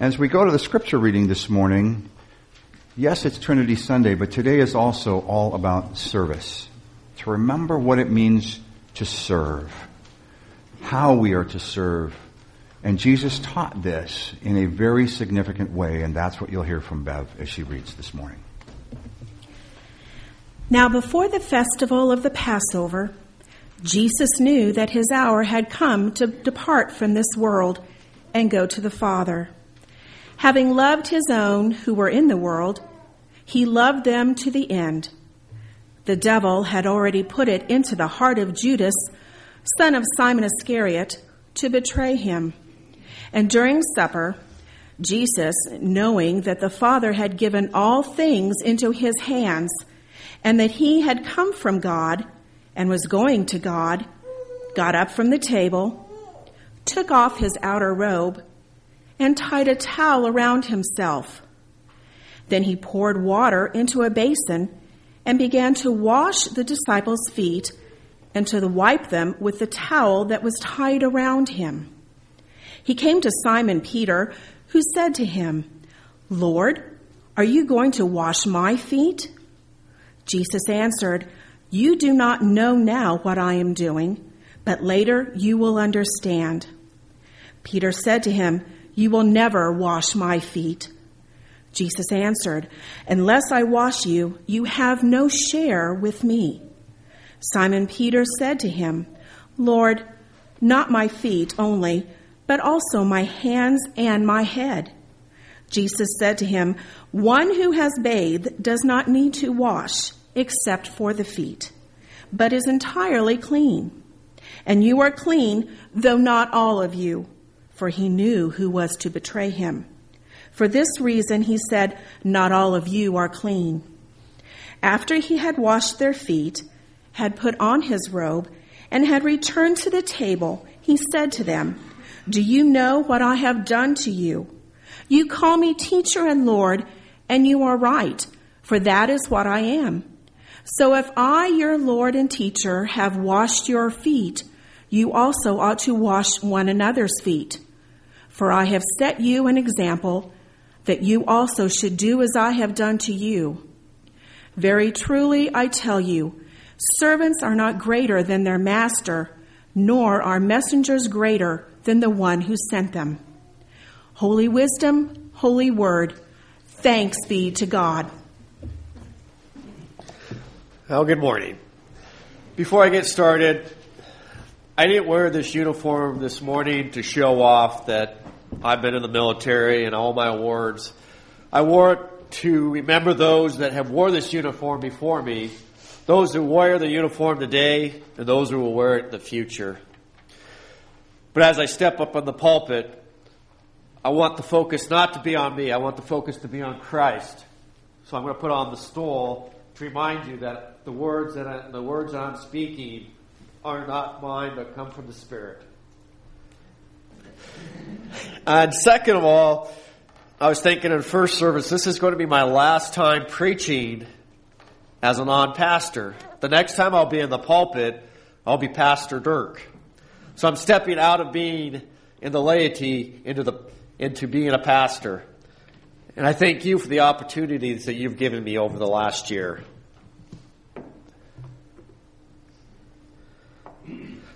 As we go to the scripture reading this morning, yes, it's Trinity Sunday, but today is also all about service. To remember what it means to serve, how we are to serve. And Jesus taught this in a very significant way, and that's what you'll hear from Bev as she reads this morning. Now, before the festival of the Passover, Jesus knew that his hour had come to depart from this world and go to the Father. Having loved his own who were in the world, he loved them to the end. The devil had already put it into the heart of Judas, son of Simon Iscariot, to betray him. And during supper, Jesus, knowing that the Father had given all things into his hands, and that he had come from God and was going to God, got up from the table, took off his outer robe, and tied a towel around himself. Then he poured water into a basin and began to wash the disciples' feet and to wipe them with the towel that was tied around him. He came to Simon Peter, who said to him, Lord, are you going to wash my feet? Jesus answered, You do not know now what I am doing, but later you will understand. Peter said to him, you will never wash my feet. Jesus answered, Unless I wash you, you have no share with me. Simon Peter said to him, Lord, not my feet only, but also my hands and my head. Jesus said to him, One who has bathed does not need to wash except for the feet, but is entirely clean. And you are clean, though not all of you for he knew who was to betray him. For this reason, he said, Not all of you are clean. After he had washed their feet, had put on his robe, and had returned to the table, he said to them, Do you know what I have done to you? You call me teacher and Lord, and you are right, for that is what I am. So if I, your Lord and teacher, have washed your feet, you also ought to wash one another's feet. For I have set you an example that you also should do as I have done to you. Very truly, I tell you, servants are not greater than their master, nor are messengers greater than the one who sent them. Holy wisdom, holy word, thanks be to God. Well, good morning. Before I get started, I didn't wear this uniform this morning to show off that I've been in the military and all my awards. I wore it to remember those that have wore this uniform before me, those who wear the uniform today, and those who will wear it in the future. But as I step up on the pulpit, I want the focus not to be on me. I want the focus to be on Christ. So I'm going to put on the stole to remind you that the words that I, the words I'm speaking are not mine, but come from the Spirit. And second of all, I was thinking in first service, this is going to be my last time preaching as a non pastor. The next time I'll be in the pulpit, I'll be Pastor Dirk. So I'm stepping out of being in the laity into, the, into being a pastor. And I thank you for the opportunities that you've given me over the last year.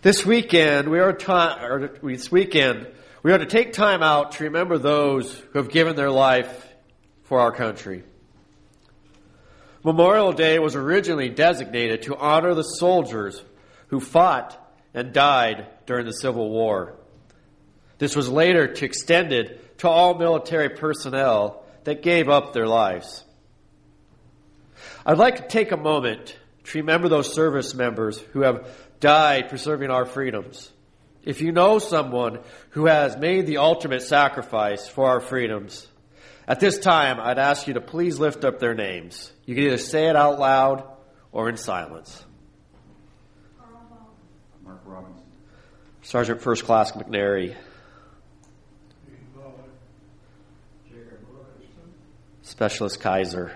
This weekend, we are or this weekend, we are to take time out to remember those who have given their life for our country. Memorial Day was originally designated to honor the soldiers who fought and died during the Civil War. This was later extended to all military personnel that gave up their lives. I'd like to take a moment to remember those service members who have died preserving our freedoms. If you know someone who has made the ultimate sacrifice for our freedoms, at this time, I'd ask you to please lift up their names. You can either say it out loud or in silence. Mark Robinson. Sergeant First Class McNary. Specialist Kaiser.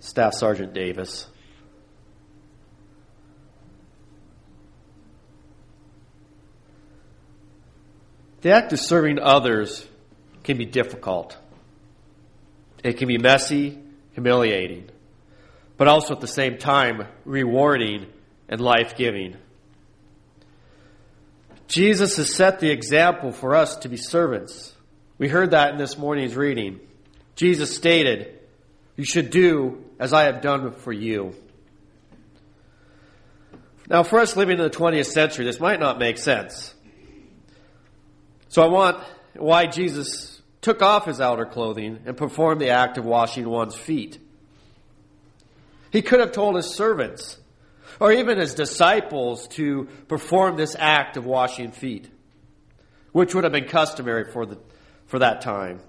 Staff Sergeant Davis. The act of serving others can be difficult. It can be messy, humiliating, but also at the same time rewarding and life giving. Jesus has set the example for us to be servants. We heard that in this morning's reading. Jesus stated, You should do as I have done for you. Now, for us living in the 20th century, this might not make sense. So I want why Jesus took off his outer clothing and performed the act of washing one's feet. He could have told his servants, or even his disciples to perform this act of washing feet, which would have been customary for, the, for that time.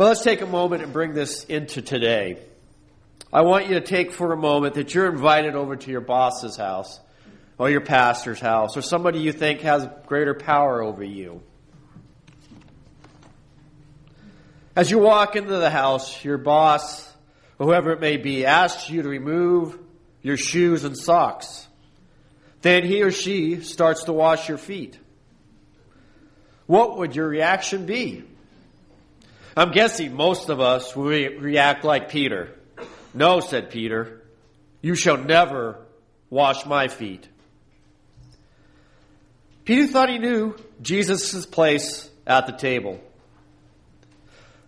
But let's take a moment and bring this into today. I want you to take for a moment that you're invited over to your boss's house, or your pastor's house, or somebody you think has greater power over you. As you walk into the house, your boss or whoever it may be, asks you to remove your shoes and socks. Then he or she starts to wash your feet. What would your reaction be? I'm guessing most of us will react like Peter. No, said Peter, you shall never wash my feet. Peter thought he knew Jesus' place at the table.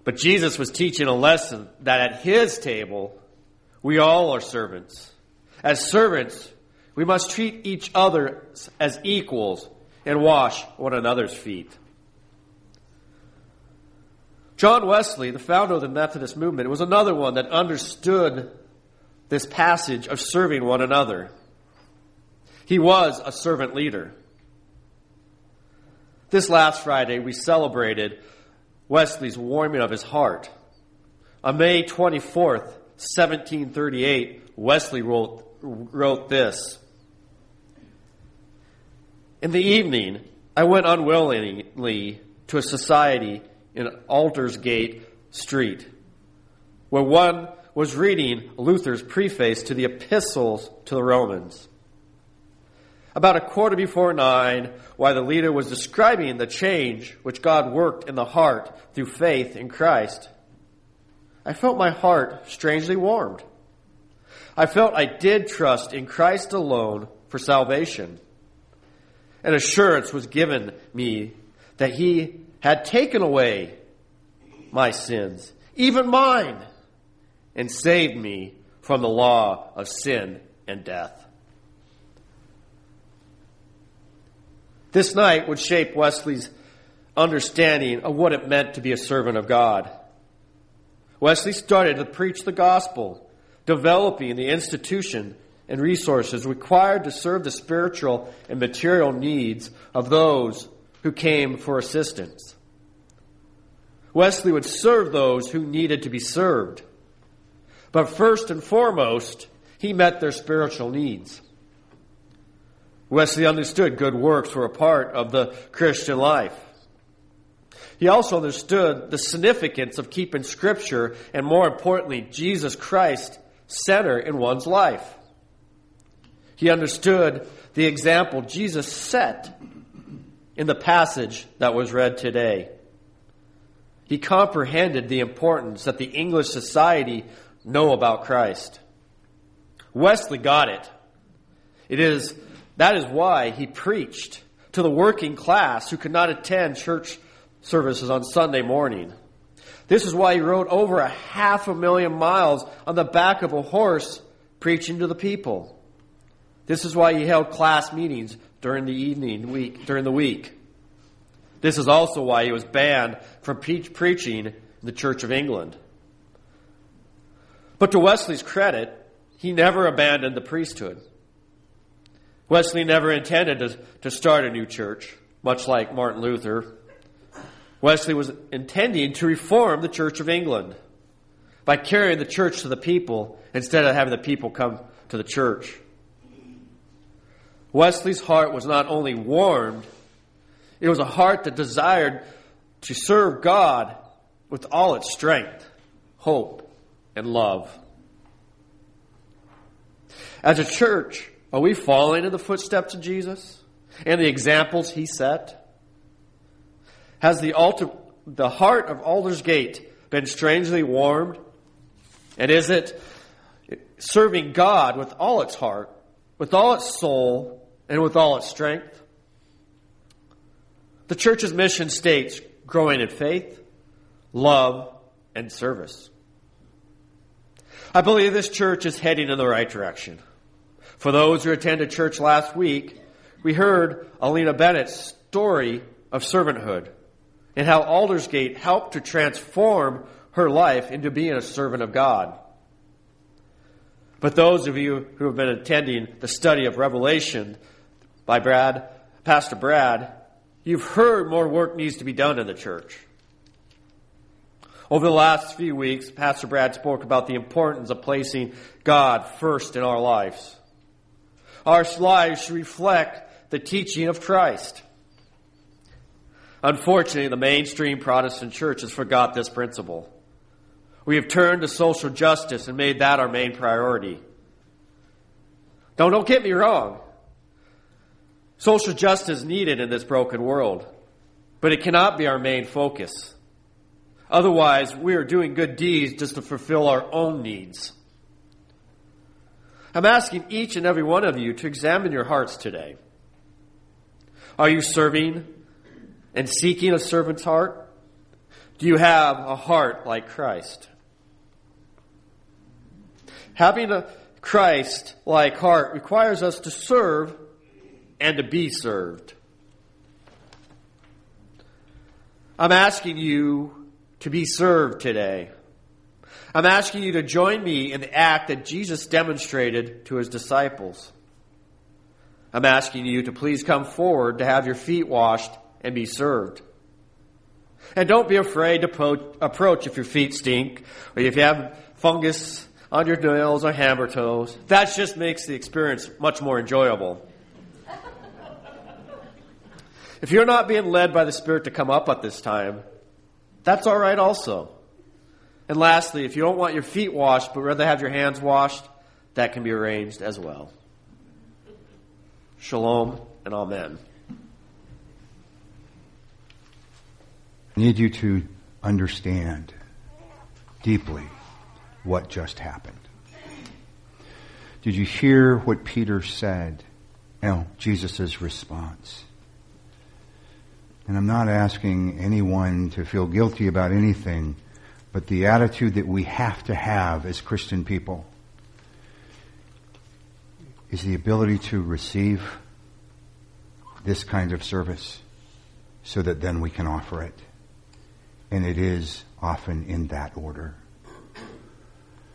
But Jesus was teaching a lesson that at his table, we all are servants. As servants, we must treat each other as equals and wash one another's feet. John Wesley, the founder of the Methodist movement, was another one that understood this passage of serving one another. He was a servant leader. This last Friday, we celebrated Wesley's warming of his heart. On May 24th, 1738, Wesley wrote, wrote this. In the evening, I went unwillingly to a society in Aldersgate Street, where one was reading Luther's preface to the epistles to the Romans. About a quarter before nine, while the leader was describing the change which God worked in the heart through faith in Christ, I felt my heart strangely warmed. I felt I did trust in Christ alone for salvation. An assurance was given me that He had taken away my sins, even mine, and saved me from the law of sin and death. This night would shape Wesley's understanding of what it meant to be a servant of God. Wesley started to preach the gospel, developing the institution and resources required to serve the spiritual and material needs of those who came for assistance. Wesley would serve those who needed to be served. But first and foremost, he met their spiritual needs. Wesley understood good works were a part of the Christian life. He also understood the significance of keeping Scripture and, more importantly, Jesus Christ center in one's life. He understood the example Jesus set in the passage that was read today. He comprehended the importance that the English society know about Christ. Wesley got it. It is that is why he preached to the working class who could not attend church services on Sunday morning. This is why he rode over a half a million miles on the back of a horse preaching to the people. This is why he held class meetings during the evening week, during the week. This is also why he was banned from pre- preaching in the Church of England. But to Wesley's credit, he never abandoned the priesthood. Wesley never intended to, to start a new church, much like Martin Luther. Wesley was intending to reform the Church of England by carrying the church to the people instead of having the people come to the church. Wesley's heart was not only warmed, it was a heart that desired to serve God with all its strength, hope, and love. As a church, are we following in the footsteps of Jesus? and the examples he set? Has the, altar, the heart of Aldersgate been strangely warmed? And is it serving God with all its heart, with all its soul, and with all its strength? The church's mission states growing in faith, love, and service. I believe this church is heading in the right direction. For those who attended church last week, we heard Alina Bennett's story of servanthood and how Aldersgate helped to transform her life into being a servant of God. But those of you who have been attending the study of Revelation by Brad, Pastor Brad, you've heard more work needs to be done in the church. Over the last few weeks, Pastor Brad spoke about the importance of placing God first in our lives. Our lives should reflect the teaching of Christ. Unfortunately, the mainstream Protestant church has forgot this principle. We have turned to social justice and made that our main priority. Don't, don't get me wrong. Social justice is needed in this broken world, but it cannot be our main focus. Otherwise, we are doing good deeds just to fulfill our own needs. I'm asking each and every one of you to examine your hearts today. Are you serving and seeking a servant's heart? Do you have a heart like Christ? Having a Christ like heart requires us to serve and to be served. I'm asking you to be served today. I'm asking you to join me in the act that Jesus demonstrated to his disciples. I'm asking you to please come forward to have your feet washed and be served. And don't be afraid to approach if your feet stink or if you have fungus on your nails or hammer toes. That just makes the experience much more enjoyable. if you're not being led by the Spirit to come up at this time, that's all right also. And lastly, if you don't want your feet washed but rather have your hands washed, that can be arranged as well. Shalom and Amen. I need you to understand deeply what just happened. Did you hear what Peter said? No, Jesus' response. And I'm not asking anyone to feel guilty about anything, but the attitude that we have to have as Christian people is the ability to receive this kind of service so that then we can offer it. And it is often in that order.